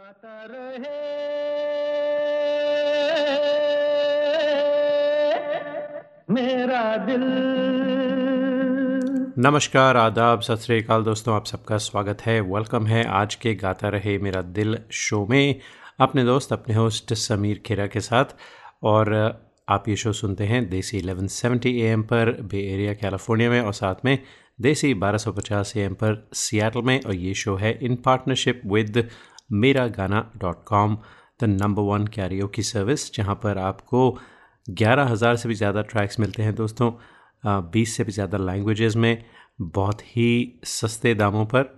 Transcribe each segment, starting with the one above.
गाता रहे। मेरा दिल। नमस्कार, आदाब, सत श्रीकाल दोस्तों, आप सबका स्वागत है वेलकम है आज के गाता रहे मेरा दिल शो में। अपने दोस्त, अपने होस्ट समीर खेरा के साथ और आप ये शो सुनते हैं देसी 1170 एएम पर बे एरिया कैलिफ़ोर्निया में और साथ में देसी 1250 एएम पर सियाटल में और ये शो है इन partnership with Mera Gaana dot com the number one karaoke की सर्विस जहाँ पर आपको ग्यारह हज़ार से भी ज़्यादा ट्रैक्स मिलते हैं दोस्तों बीस से भी ज़्यादा लैंग्वेजेस में, बहुत ही सस्ते दामों पर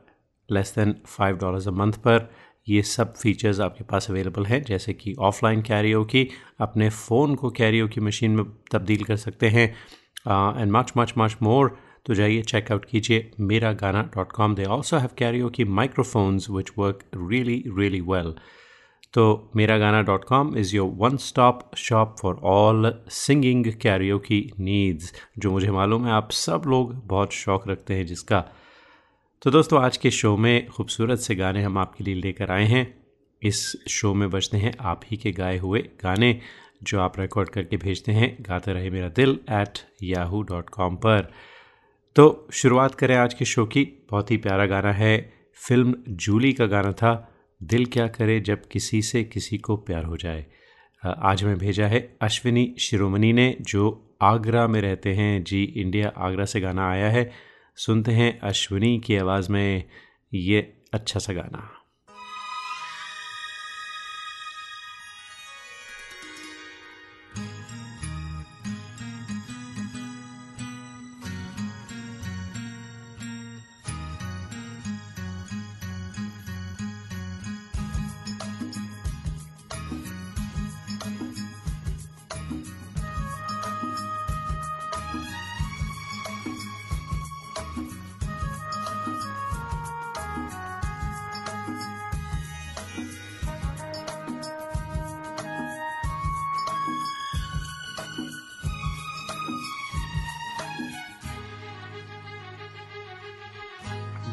less than five dollars a month पर, ये सब फीचर्स आपके पास अवेलेबल हैं, जैसे कि ऑफलाइन कैरियो की अपने फ़ोन को कैरियो की मशीन में तब्दील कर सकते हैं and much much much more तो जाइए चेकआउट कीजिए Mera Gaana dot com they also have karaoke की microphones which work really really well तो Mera Gaana dot com is your one stop shop for all singing karaoke की needs जो मुझे मालूम है आप सब लोग बहुत शौक रखते हैं जिसका। तो दोस्तों, आज के शो में खूबसूरत से गाने हम आपके लिए लेकर आए हैं। इस शो में बजते हैं आप ही के गाए हुए गाने, जो आप रिकॉर्ड करके भेजते हैं। गाते रहे Mera Dil at Yahoo dot com पर। तो शुरुआत करें आज के शो की। बहुत ही प्यारा गाना है। फ़िल्म जूली का गाना था। दिल क्या करे जब किसी से किसी को प्यार हो जाए। आज मैं भेजा है अश्विनी शिरोमणि ने, जो आगरा में रहते हैं। जी, इंडिया आगरा से गाना आया है। सुनते हैं अश्विनी की आवाज़ में ये अच्छा सा गाना।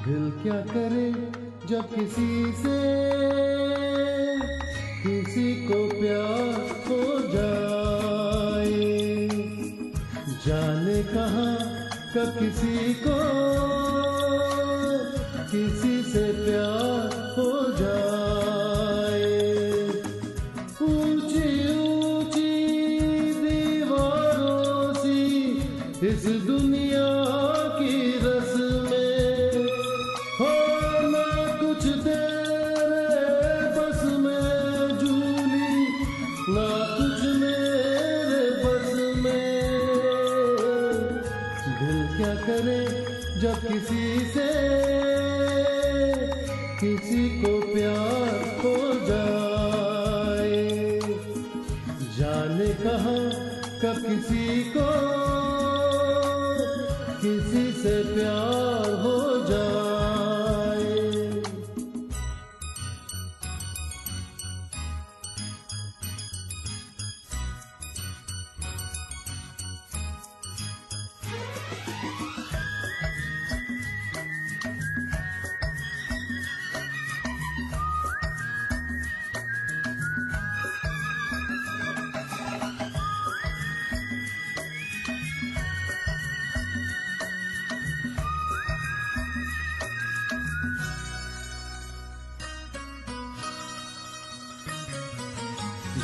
दिल क्या करे जब किसी से? किसी को प्यार हो जाए। जाने कहा कब किसी को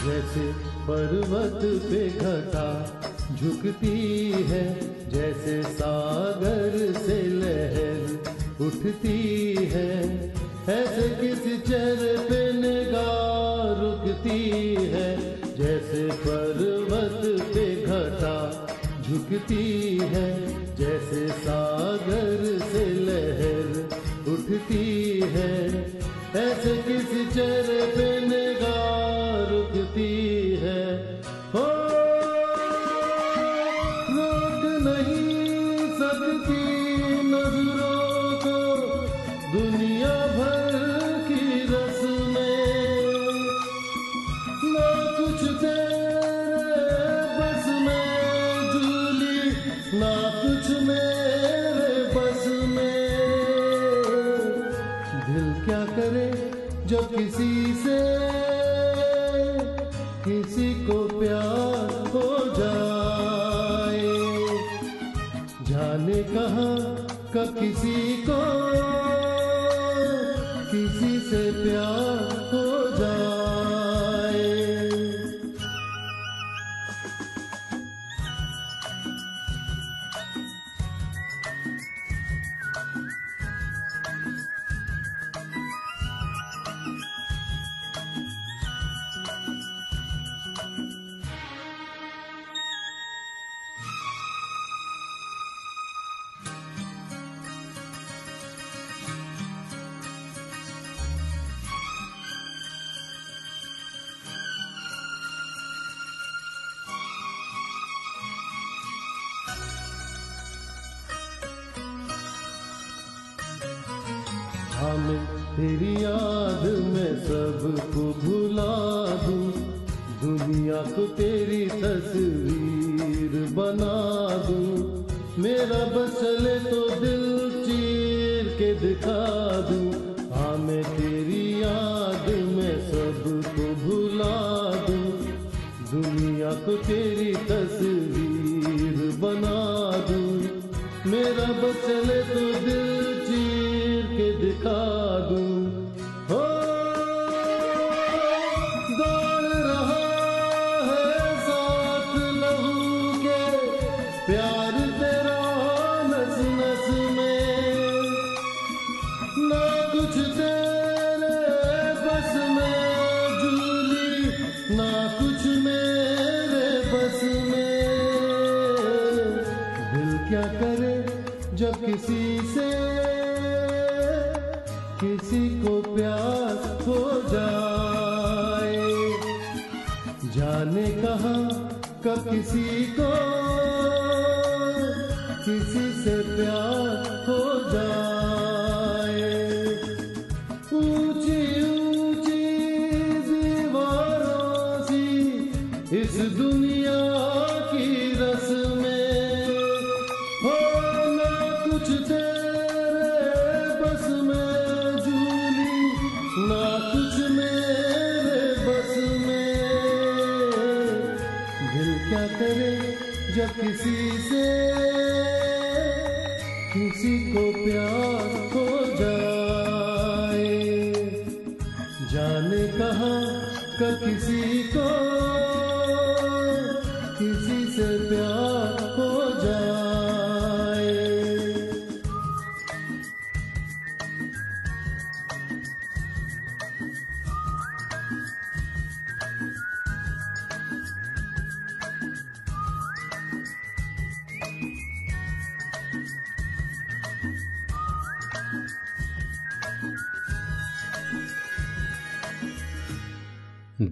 जैसे पर्वत पे घटा झुकती है, जैसे सागर से लहर उठती है। ऐसे किसी चेहरे पे निगाह रुकती है, जैसे पर्वत पे घटा झुकती है। तेरी याद में सबको भुला दूँ। दुनिया को तेरी तस्वीर बना दूँ। मेरा बस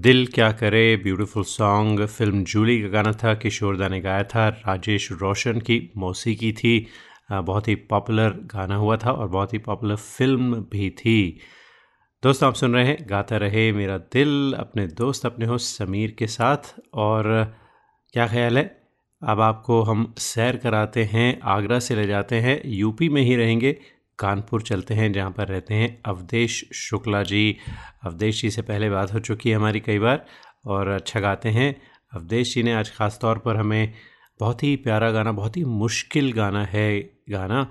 दिल क्या करे, ब्यूटीफुल सॉन्ग, फ़िल्म जूली का गाना था किशोरदा ने गाया था, राजेश रोशन की मौसीकी थी। बहुत ही पॉपुलर गाना हुआ था और बहुत ही पॉपुलर फ़िल्म भी थी। दोस्तों, आप सुन रहे हैं, गाता रहे मेरा दिल, अपने दोस्त, अपने हो समीर के साथ। और क्या ख्याल है? अब आपको हम सैर कराते हैं, आगरा से ले जाते हैं, यूपी में ही रहेंगे। कानपुर चलते हैं, जहाँ पर रहते हैं अवधेश शुक्ला जी। अवधेश जी से पहले बात हो चुकी है हमारी कई बार और अच्छा गाते हैं। अवधेश जी ने आज ख़ास तौर पर हमें बहुत ही प्यारा गाना, बहुत ही मुश्किल गाना है, गाना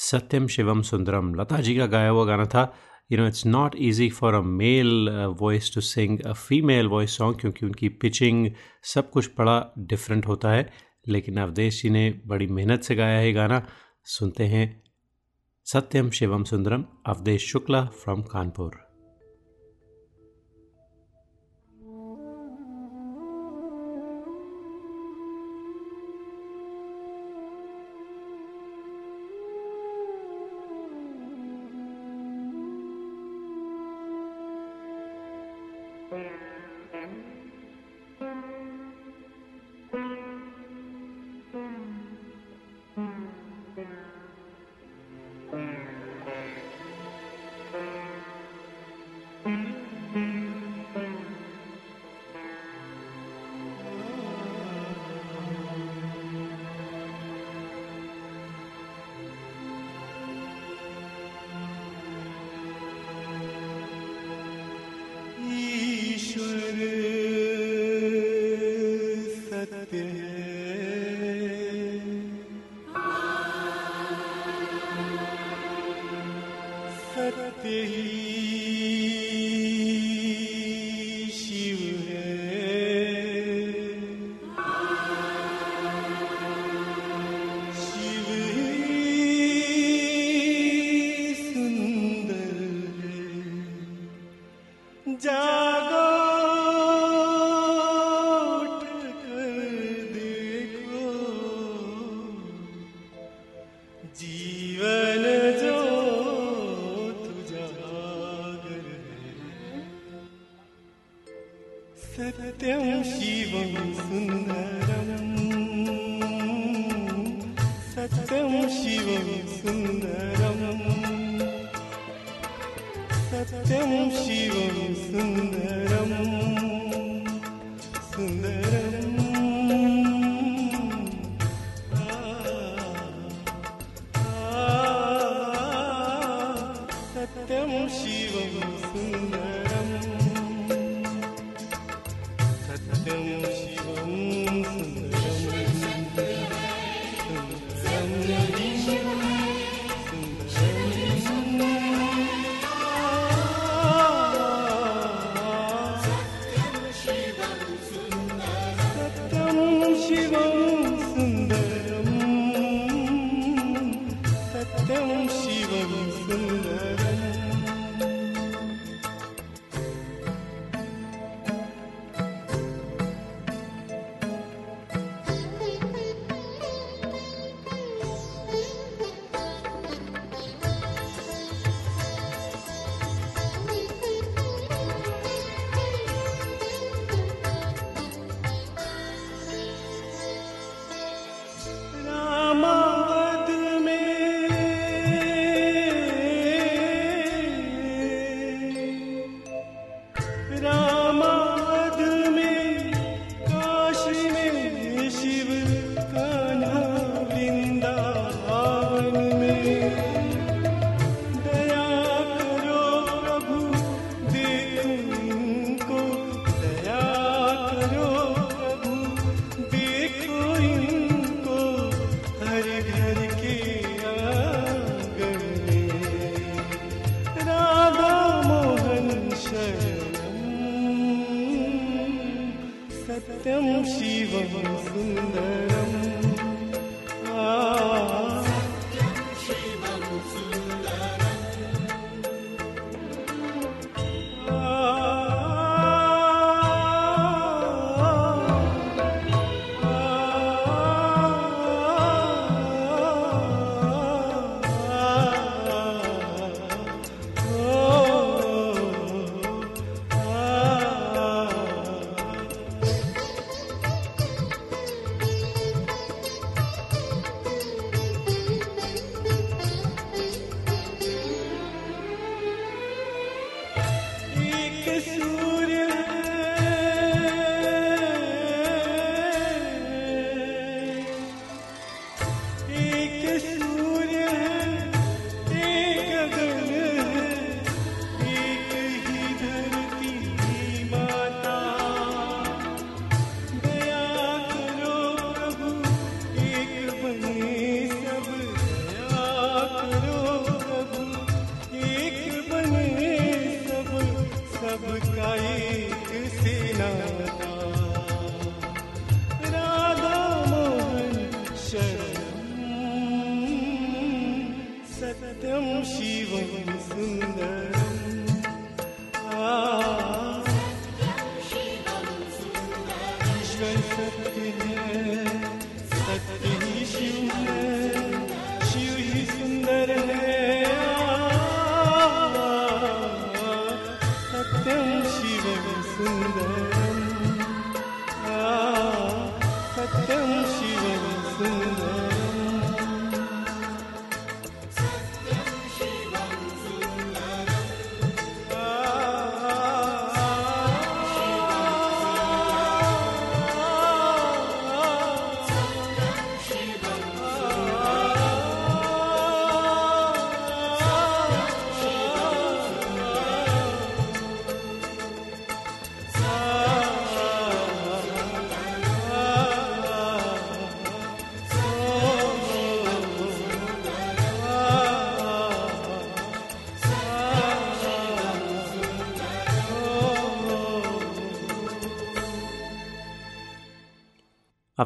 सत्यम शिवम सुंदरम। लता जी का गाया हुआ गाना था you know it's not easy for a male voice to sing a female voice song क्योंकि उनकी पिचिंग सब कुछ बड़ा डिफरेंट होता है। लेकिन अवधेश जी ने बड़ी मेहनत से गाया है गाना। सुनते हैं सत्यम शिवम सुंदरम अवधेश शुक्ला फ्रॉम कानपुर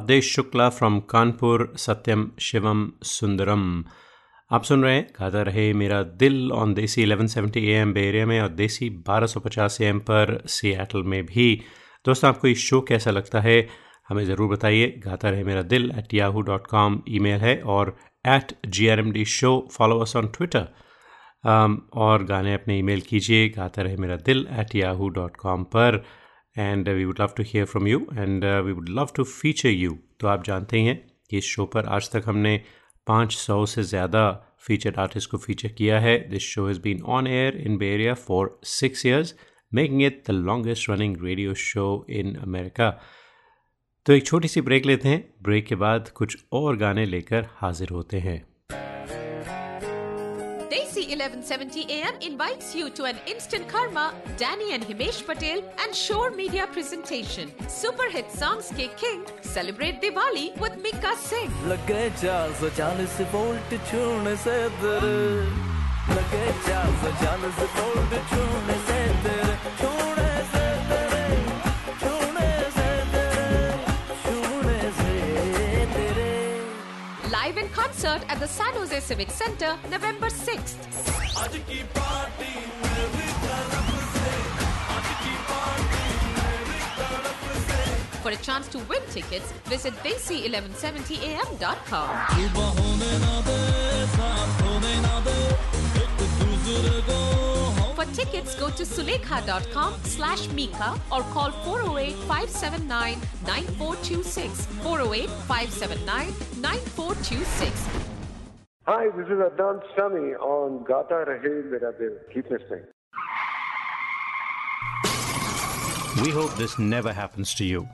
अवधेश शुक्ला फ्रॉम कानपुर, सत्यम शिवम सुंदरम। आप सुन रहे हैं गाता रहे मेरा दिल ऑन देसी 1170 एम बे एरिया में और देसी 1250 एम पर सियाटल में भी। दोस्तों, आपको इस शो कैसा लगता है, हमें ज़रूर बताइए। Gata Rahe Mera Dil at Yahoo dot com ई है और at G R M D show follow us on Twitter और गाने अपने ईमेल कीजिए। Gata Rahe Mera Dil at Yahoo dot com पर। And we would love to hear from you and we would love to feature you तो आप जानते ही हैं कि इस शो पर आज तक हमने पाँच सौ से ज़्यादा फीचर्ड आर्टिस्ट को फीचर किया है। This show has been on air in Bay Area for six years making it the longest running radio show in America तो एक छोटी सी ब्रेक लेते हैं। ब्रेक के बाद कुछ और गाने लेकर हाजिर होते हैं। Desi 1170 AM invites you to an instant karma Danny and Himesh Patel and Shore Media presentation. Super hit songs ke king celebrate Diwali with Mika Singh. लगे चार सौ चालीस वोल्ट छूने से तेरे लगे चार सौ चालीस वोल्ट छूने concert at the San Jose Civic Center November 6th. For a chance to win tickets, visit desi1170am.com tickets, go to sulekha.com slash Mika or call 408-579-9426. 408-579-9426. Hi, this is Adnan Sami on Gata Rahe Mera Dil. Keep listening. We hope this never happens to you.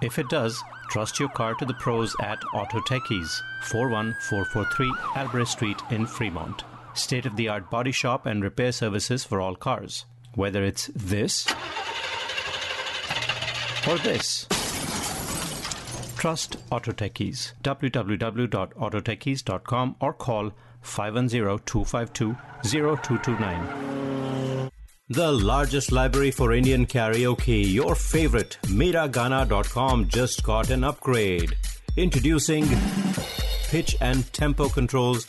If it does, trust your car to the pros at Auto Techies, 41443 Albrecht Street in Fremont. State of the art body shop and repair services for all cars. Whether it's this or this. Trust Autotechies. Www.autotechies.com or call 510-252-0229. The largest library for Indian karaoke, your favorite, Miragana.com just got an upgrade. Introducing pitch and tempo controls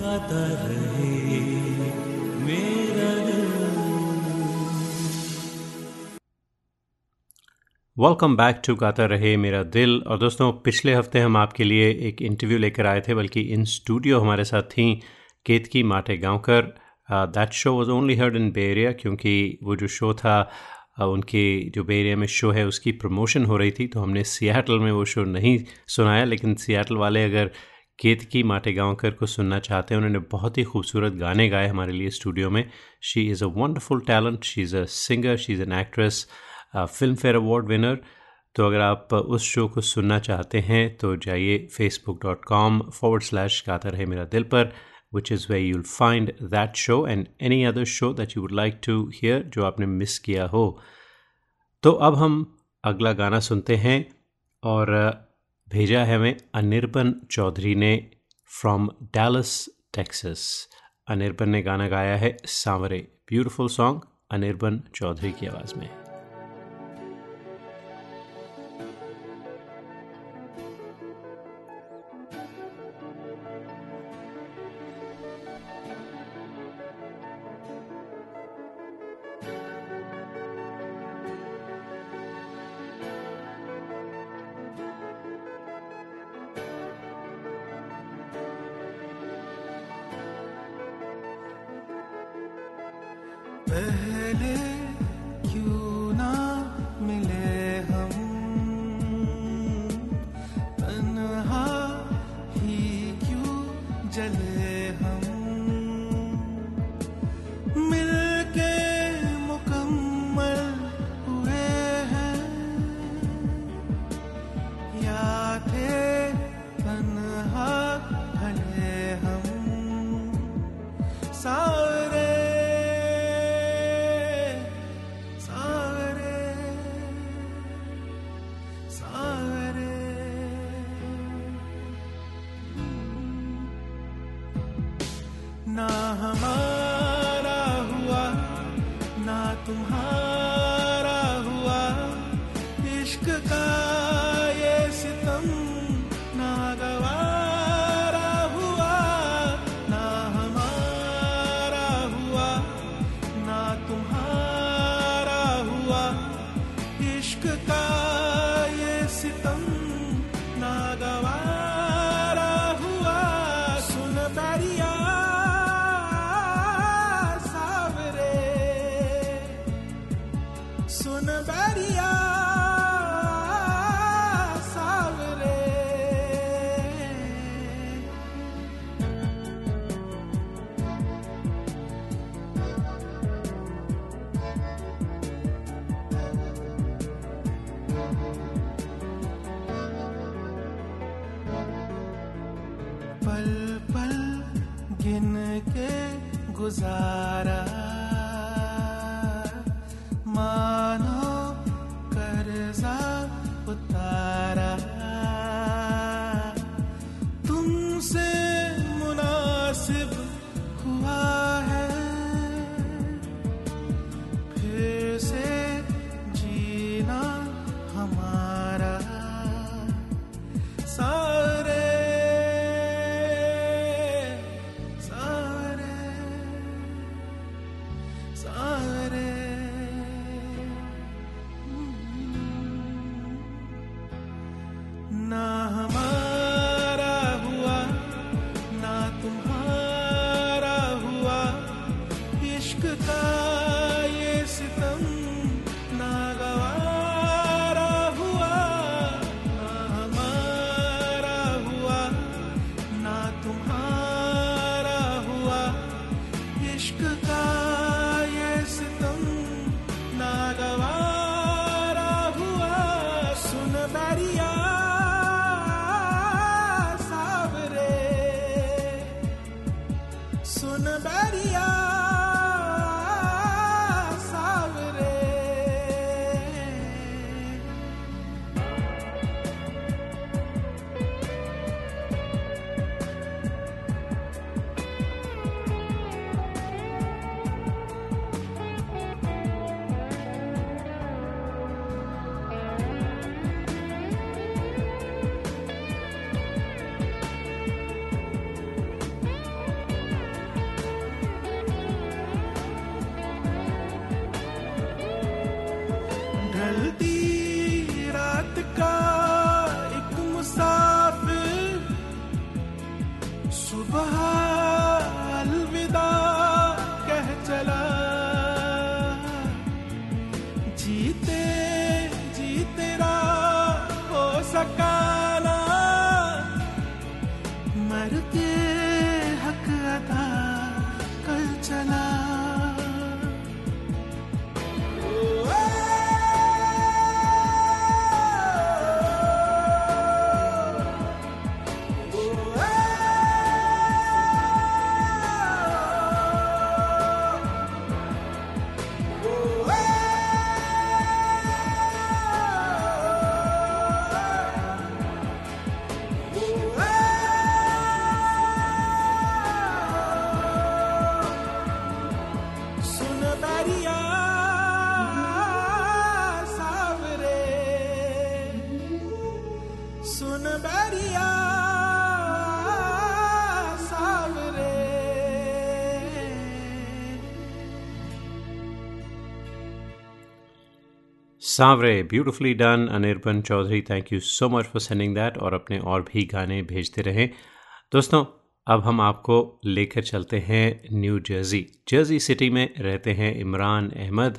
गाता रहे मेरा welcome back to Gata Rahe Mera दिल। और दोस्तों पिछले हफ़्ते हम आपके लिए एक इंटरव्यू लेकर आए थे बल्कि इन स्टूडियो हमारे साथ थी Ketaki Mate Gaonkar. That show was only heard in Bay Area क्योंकि वो जो शो था uh, उनके जो बे एरिया में शो है उसकी प्रमोशन हो रही थी तो हमने सियाटल में वो शो नहीं सुनाया। लेकिन सियाटल वाले अगर केतकी माटेगांवकर माटे गांवकर को सुनना चाहते हैं। उन्होंने बहुत ही खूबसूरत गाने गाए हमारे लिए स्टूडियो में। She is a wonderful talent she is a singer she is an actress Filmfare award winner तो अगर आप उस शो को सुनना चाहते हैं तो जाइए Facebook dot com forward slash Gata Rahe Mera Dil पर which is where you'll find that show and any other show that you would like to hear जो आपने मिस किया हो। तो अब हम अगला गाना सुनते हैं और भेजा है हमें अनिरपन चौधरी ने फ्रॉम डैलस टेक्सस अनिरपन ने गाना गाया है सांवरे। ब्यूटीफुल सॉन्ग अनिरपन चौधरी की आवाज़ में। Saanware beautifully done Anirban Chaudhary thank you so much for sending that और अपने और भी गाने भेजते रहें। दोस्तों, अब हम आपको लेकर चलते हैं न्यू जर्सी जर्सी सिटी में रहते हैं इमरान अहमद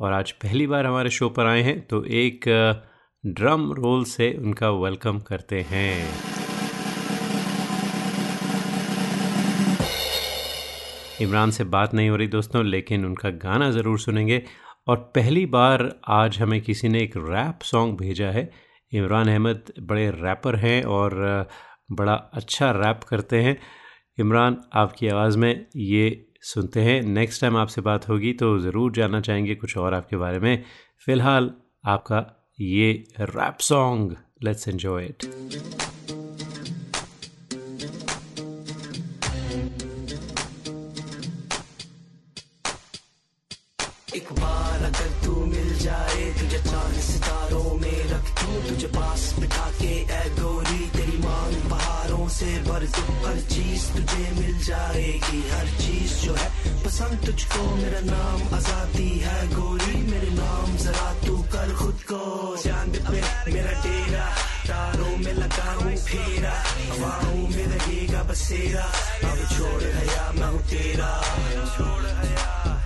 और आज पहली बार हमारे शो पर आए हैं तो एक ड्रम रोल से उनका वेलकम करते हैं। इमरान से बात नहीं हो रही दोस्तों, लेकिन उनका गाना ज़रूर सुनेंगे। और पहली बार आज हमें किसी ने एक रैप सॉन्ग भेजा है। इमरान अहमद बड़े रैपर हैं और बड़ा अच्छा रैप करते हैं। इमरान, आपकी आवाज़ में ये सुनते हैं। नेक्स्ट टाइम आपसे बात होगी तो ज़रूर जानना चाहेंगे कुछ और आपके बारे में। फ़िलहाल आपका ये rap song, let's enjoy it. एक बार अगर तू मिल जाए तुझे चाँद सितारों में रख दूँ तुझे पास बिठा के ए गोरी तेरी मांग पहाड़ों से भर दूँ हर चीज़ तुझे मिल जाएगी। हर चीज़ जो है पसंद तुझको, मेरा नाम आज़ादी है गोरी। मेरे नाम जरा तू कर खुद को चाँद पे मेरा डेरा, तारों में लगाऊँ फेरा। हवाओं में रहेगा बसेरा। अब छोड़ गया मैं तेरा। छोड़ गया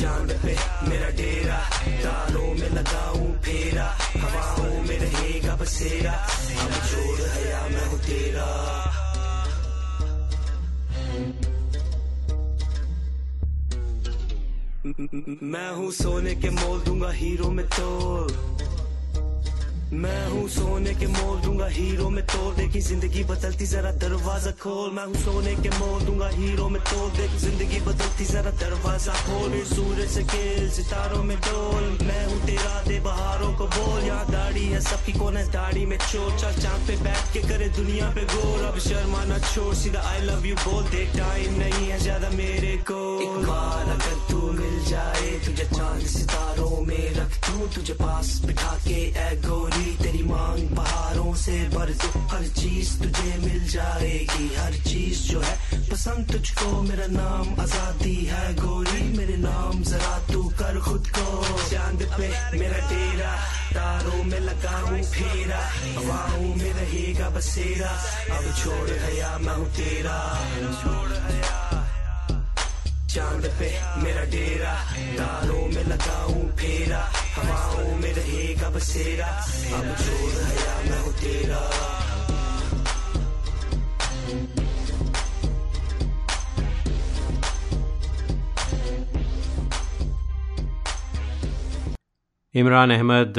चाँद पे मेरा डेरा तारों में लगाऊँ फेरा, हवाओं में रहेगा बसेरा। अब जोड़ है या मैं हूँ तेरा। मैं हूँ सोने के मोल, दूँगा हीरो में तोड़ मैं हूँ सोने के मोल दूँगा हीरो में तोड़ देखी ज़िंदगी बदलती, जरा दरवाज़ा खोल। मैं हूँ सोने के मोल दूँगा हीरो में तोड़ देख ज़िंदगी बदलती, जरा दरवाज़ा खोल। सूरज से खेल, सितारों में डोल। मैं हूँ तेरा दे बहारों को बोल। यहाँ दाढ़ी है सबकी कौन है दाढ़ी में चोर। चल चाँद पे बैठ के करे दुनिया पे गोर अब शर्माना छोड़, सीधा आई लव यू बोल। देख टाइम नहीं है ज़्यादा मेरे को। अगर तू मिल जाए, तुझे चाँद सितारों में रख दूँ। तुझे पास बिठा के ए गोरी तेरी मांग पहाड़ों से दूँ हर चीज़ तुझे मिल जाएगी, हर चीज़ जो है। पसंद तुझको, मेरा नाम आज़ादी है गोरी। मेरे नाम जरा तू कर खुद को। चाँद पे मेरा डेरा, तारों में लगाऊँ फेरा। हवाओं में रहेगा बसेरा। अब छोड़ गया मैं तेरा। छोड़ गया चाँद पे मेरा डेरा, तारों में लगाऊँ फेरा, हवाओं में रहेगा बसेरा, अब छोड़ गया मैं हूँ तेरा। इमरान अहमद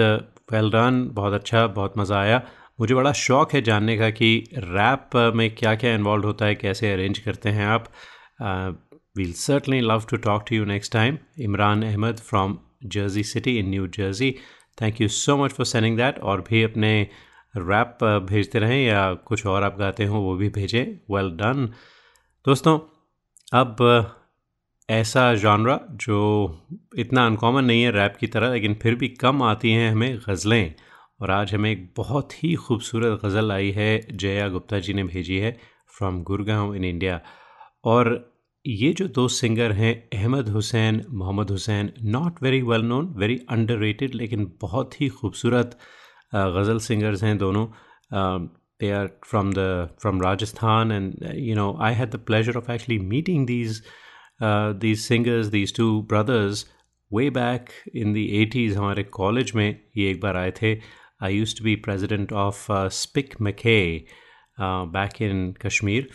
वेल डन बहुत अच्छा बहुत मज़ा आया। मुझे बड़ा शौक़ है जानने का कि रैप में क्या क्या इन्वॉल्व होता है, कैसे अरेंज करते हैं आप। We'll certainly love to talk to you next time. Imran Ahmed from Jersey City in New Jersey. Thank you so much for sending that. और भी अपने रैप भेजते रहें या कुछ और आप गाते हो, वो भी भेजें वेल well डन दोस्तों, अब ऐसा जॉनरा जो इतना अनकॉमन नहीं है रैप की तरह, लेकिन फिर भी कम आती हैं हमें गज़लें और आज हमें एक बहुत ही खूबसूरत गज़ल आई है, जया गुप्ता जी ने भेजी है फ्रॉम गुड़गांव इन इंडिया और ये जो दो सिंगर हैं Ahmed Hussain Mohammed Hussain not very well known very under लेकिन बहुत ही खूबसूरत गज़ल सिंगर्स हैं दोनों they are from the from Rajasthan and you know I had the pleasure of actually meeting these these singers these two brothers way back in the eighties हमारे college में ये एक बार आए थे I used to be president of SPIC MACAY back in Kashmir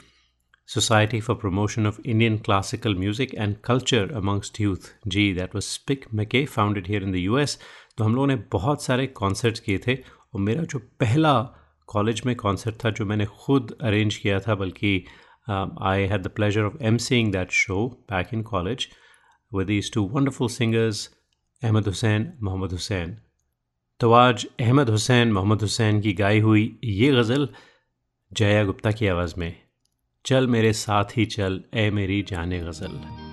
Society for Promotion of Indian Classical Music and Culture Amongst Youth. Ji that was SPIC MACAY founded here in the US तो हम लोगों ने बहुत सारे concerts किए थे और मेरा जो पहला कॉलेज में कॉन्सर्ट था जो मैंने खुद अरेंज किया था, बल्कि I had the pleasure of um seeing that show back in college with these two wonderful singers Ahmed Hussain Mohammed Hussain तो आज अहमद हुसैन मोहम्मद हुसैन की गाई हुई ये गज़ल जया गुप्ता की आवाज़ में। चल मेरे साथ ही चल ए मेरी जाने गज़ल।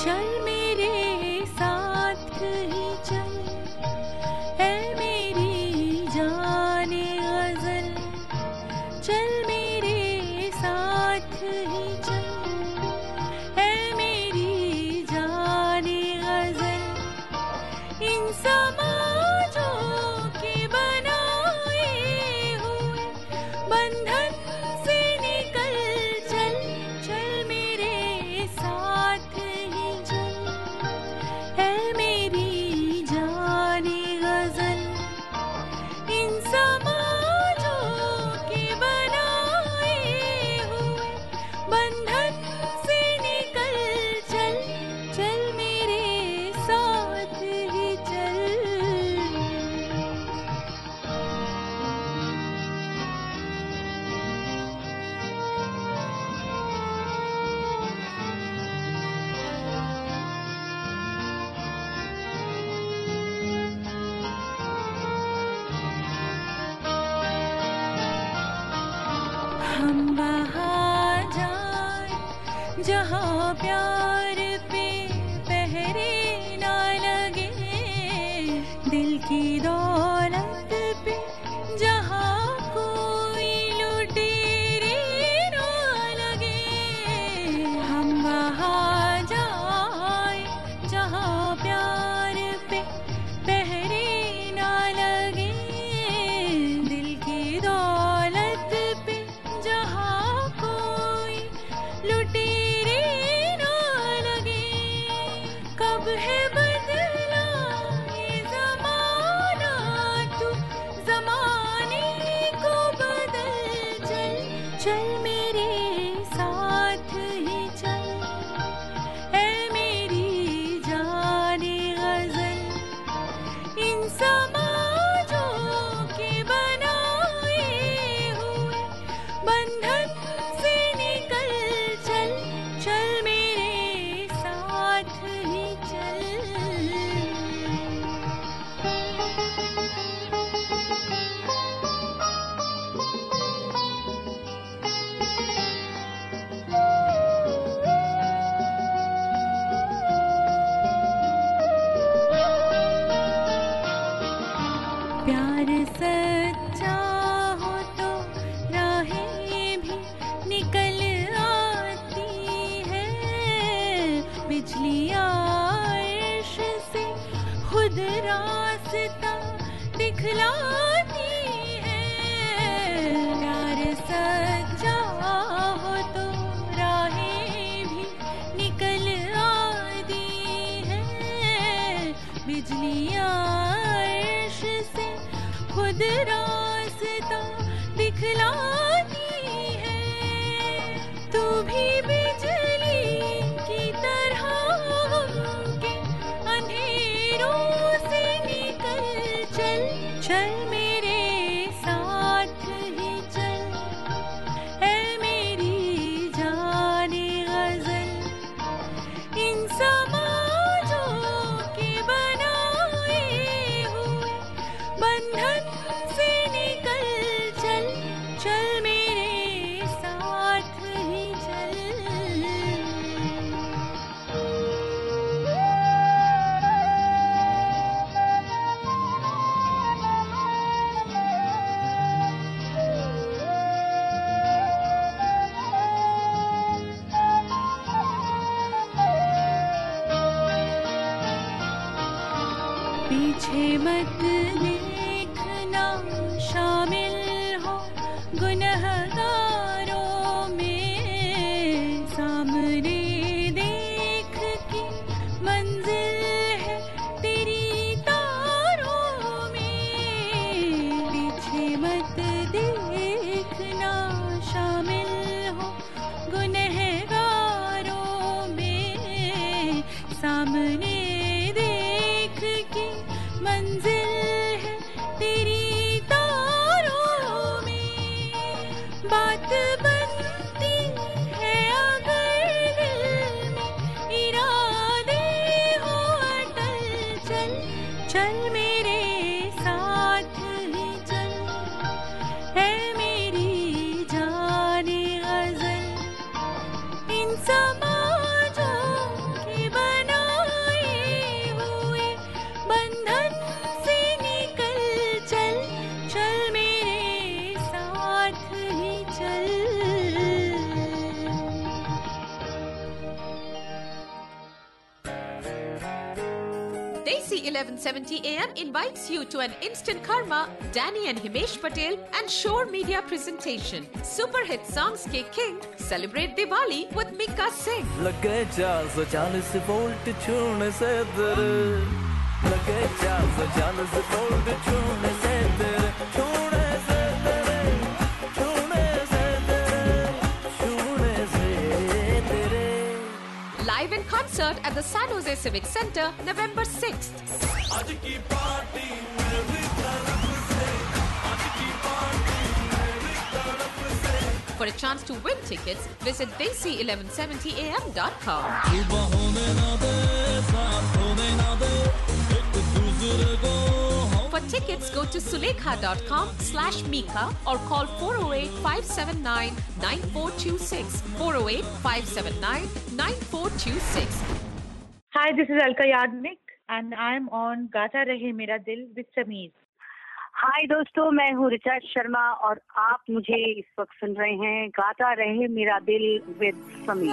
चल मेरे साथ। ही heaven. 7:70 a.m. invites you to an instant karma, Danny and Himesh Patel, and Shore Media presentation. Super hit songs ke king celebrate Diwali with Mika Singh. लगे 440 वोल्ट छूने से दिल लगे 440 वोल्ट छूने concert at the San Jose Civic Center November 6th. For a chance to win tickets, visit desi1170am.com. For tickets, go to sulekha.com slash Mika or call 408-579-9426. 408-579-9426. Hi, this is Alka Yagnik and I'm on Gata Rahe Mera Dil with Sameer. हाय दोस्तों मैं हूँ ऋचा शर्मा और आप मुझे इस वक्त सुन रहे हैं Gata Rahe Mera Dil with Sameer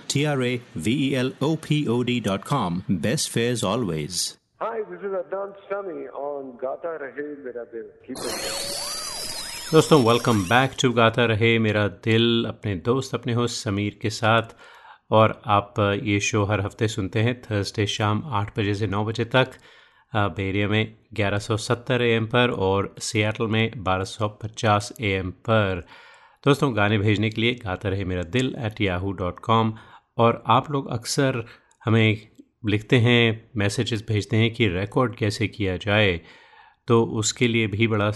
T R A V E L O P O D.com. Best fares always. Hi, this is Adnan Sami on Gata Rahe Mera Dil. Keep it. दोस्तों welcome back to Gata Rahe Mera दिल अपने दोस्त अपने host Sameer के साथ और आप ये शो हर हफ़्ते सुनते हैं थर्सडे शाम आठ बजे से नौ बजे तक बेरिया में 1170 एएम पर और सियाटल में 1250 एएम पर दोस्तों गाने भेजने के लिए गाता Rahe Mera Dil at Yahoo dot com और आप लोग अक्सर हमें लिखते हैं मैसेजेस भेजते हैं कि रिकॉर्ड कैसे किया जाए तो उसके लिए भी बड़ा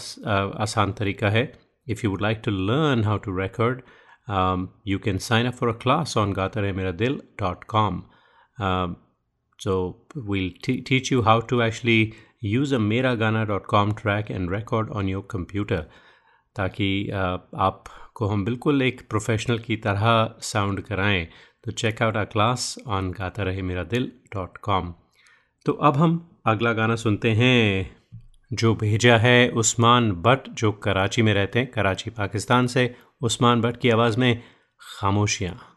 आसान तरीका है। If you would like to learn how to record you can sign up for a class on Gata Rahe Mera Dil dot com so we'll teach you how to actually use a Mera Gaana dot com track and record on your computer ताकि आपको हम बिल्कुल एक professional की तरह sound कराएँ। तो check out our class on Gata Rahe Mera दिल डॉट कॉम तो अब हम अगला गाना सुनते हैं, जो भेजा है उस्मान बट जो कराची में रहते हैं, कराची, पाकिस्तान से। उस्मान भट्ट की आवाज़ में खामोशियाँ।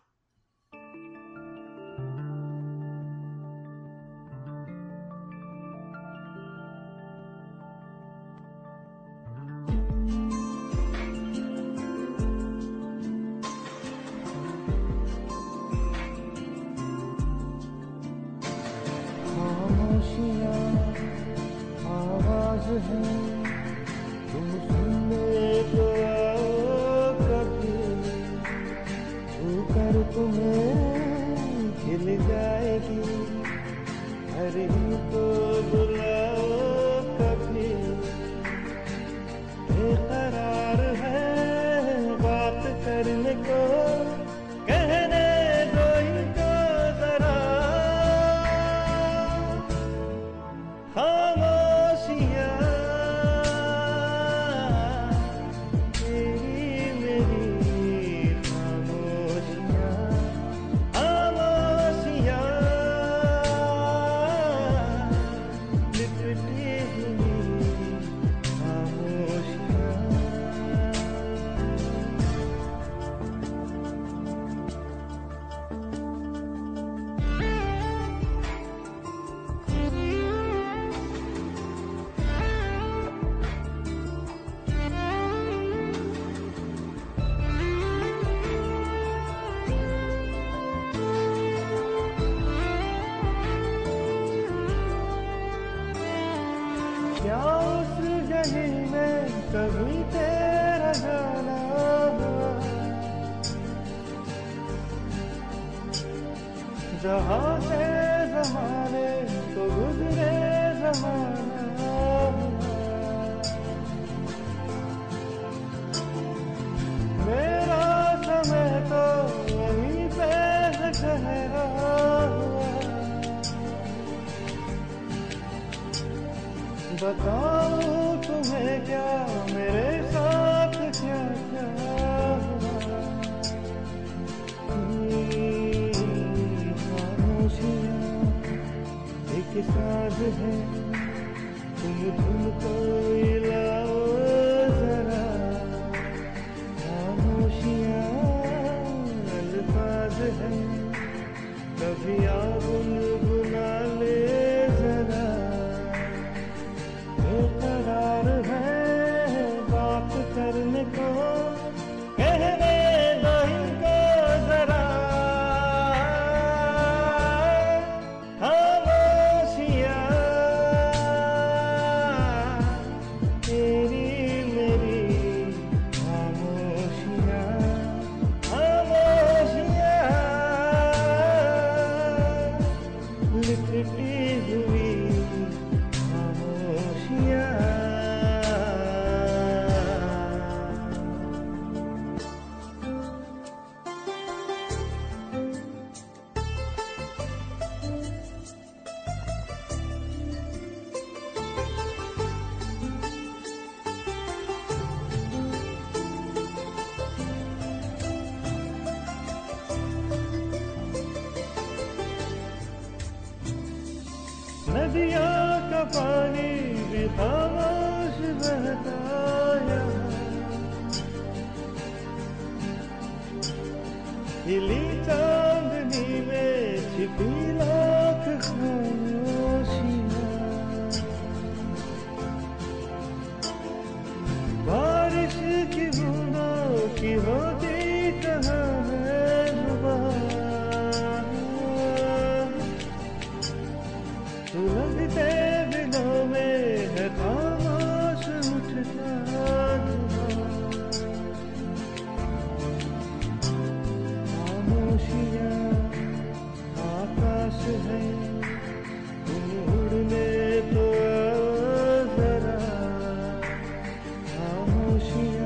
খুশি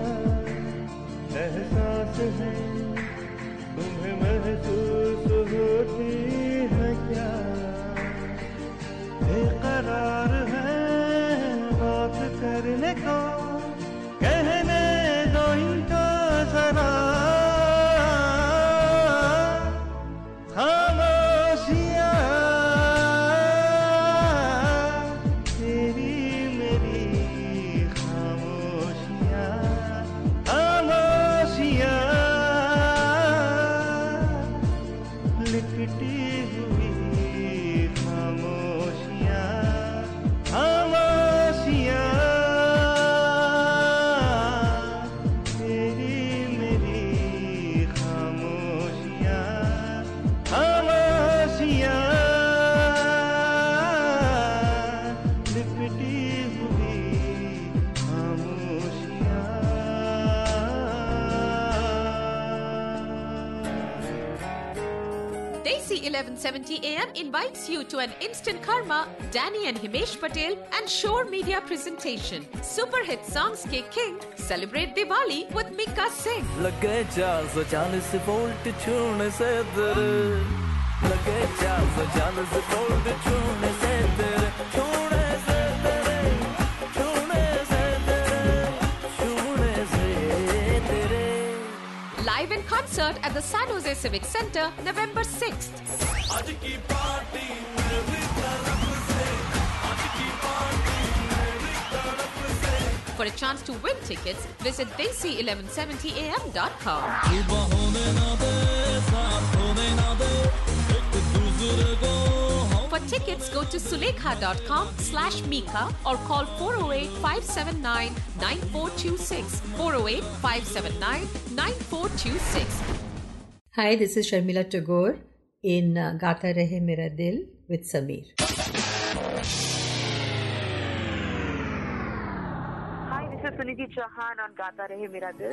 1170 AM invites you to an Instant Karma Danny and Himesh Patel and Shore Media presentation. Super hit songs ke king celebrate Diwali with Mika Singh. लगे चार सौ चालीस वोल्ट छूने से तेरे लगे चार सौ चालीस वोल्ट छूने से तेरे छूने से तेरे छूने से तेरे छूने से तेरे Live in concert at the San Jose Civic Center, November 6th. For a chance to win tickets, visit desi1170am.com. For tickets, go to sulekha.com slash Mika or call 408-579-9426. 408-579-9426. Hi, this is Sharmila Tagore. In uh, Gata Rehe Mera Dil with Sameer. Hi, this is Suniti Chauhan on Gata Rehe Mera Dil.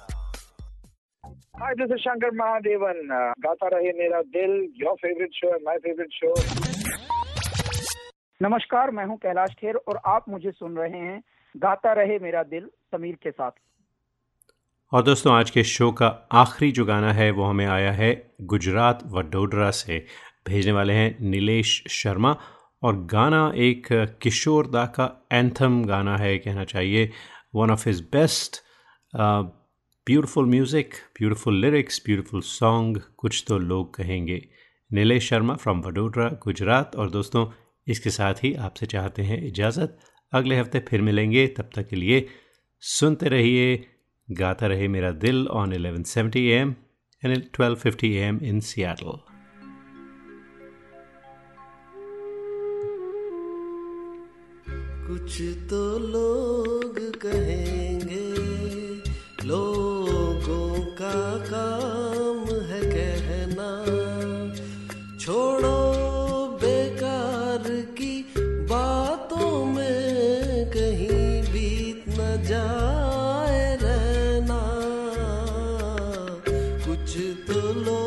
Hi, this is Shankar Mahadevan. Uh, गाता रहे मेरा दिल your favorite show and my favorite show. नमस्कार मैं हूँ कैलाश खेर और आप मुझे सुन रहे हैं गाता रहे मेरा दिल समीर के साथ और दोस्तों आज के शो का आखिरी जो गाना है वो हमें आया है गुजरात वडोदरा से भेजने वाले हैं नीलेश शर्मा और गाना एक किशोर दा का एंथम गाना है कहना चाहिए one of his best beautiful music, beautiful lyrics, beautiful song, कुछ तो लोग कहेंगे। नीलेश शर्मा फ्रॉम वडोदरा गुजरात। और दोस्तों, इसके साथ ही आपसे चाहते हैं इजाज़त। अगले हफ़्ते फिर मिलेंगे। तब तक के लिए सुनते रहिए, Gata Rahe Mera Dil on 1170 AM and 1250 AM in Seattle कुछ तो लोग कहेंगे, लोगों काम है कहना। छोड़ो बेकार की बातों में कहीं बीत न जाए रहना। कुछ तो लोग